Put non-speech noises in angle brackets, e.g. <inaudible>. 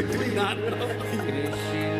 <laughs> not know.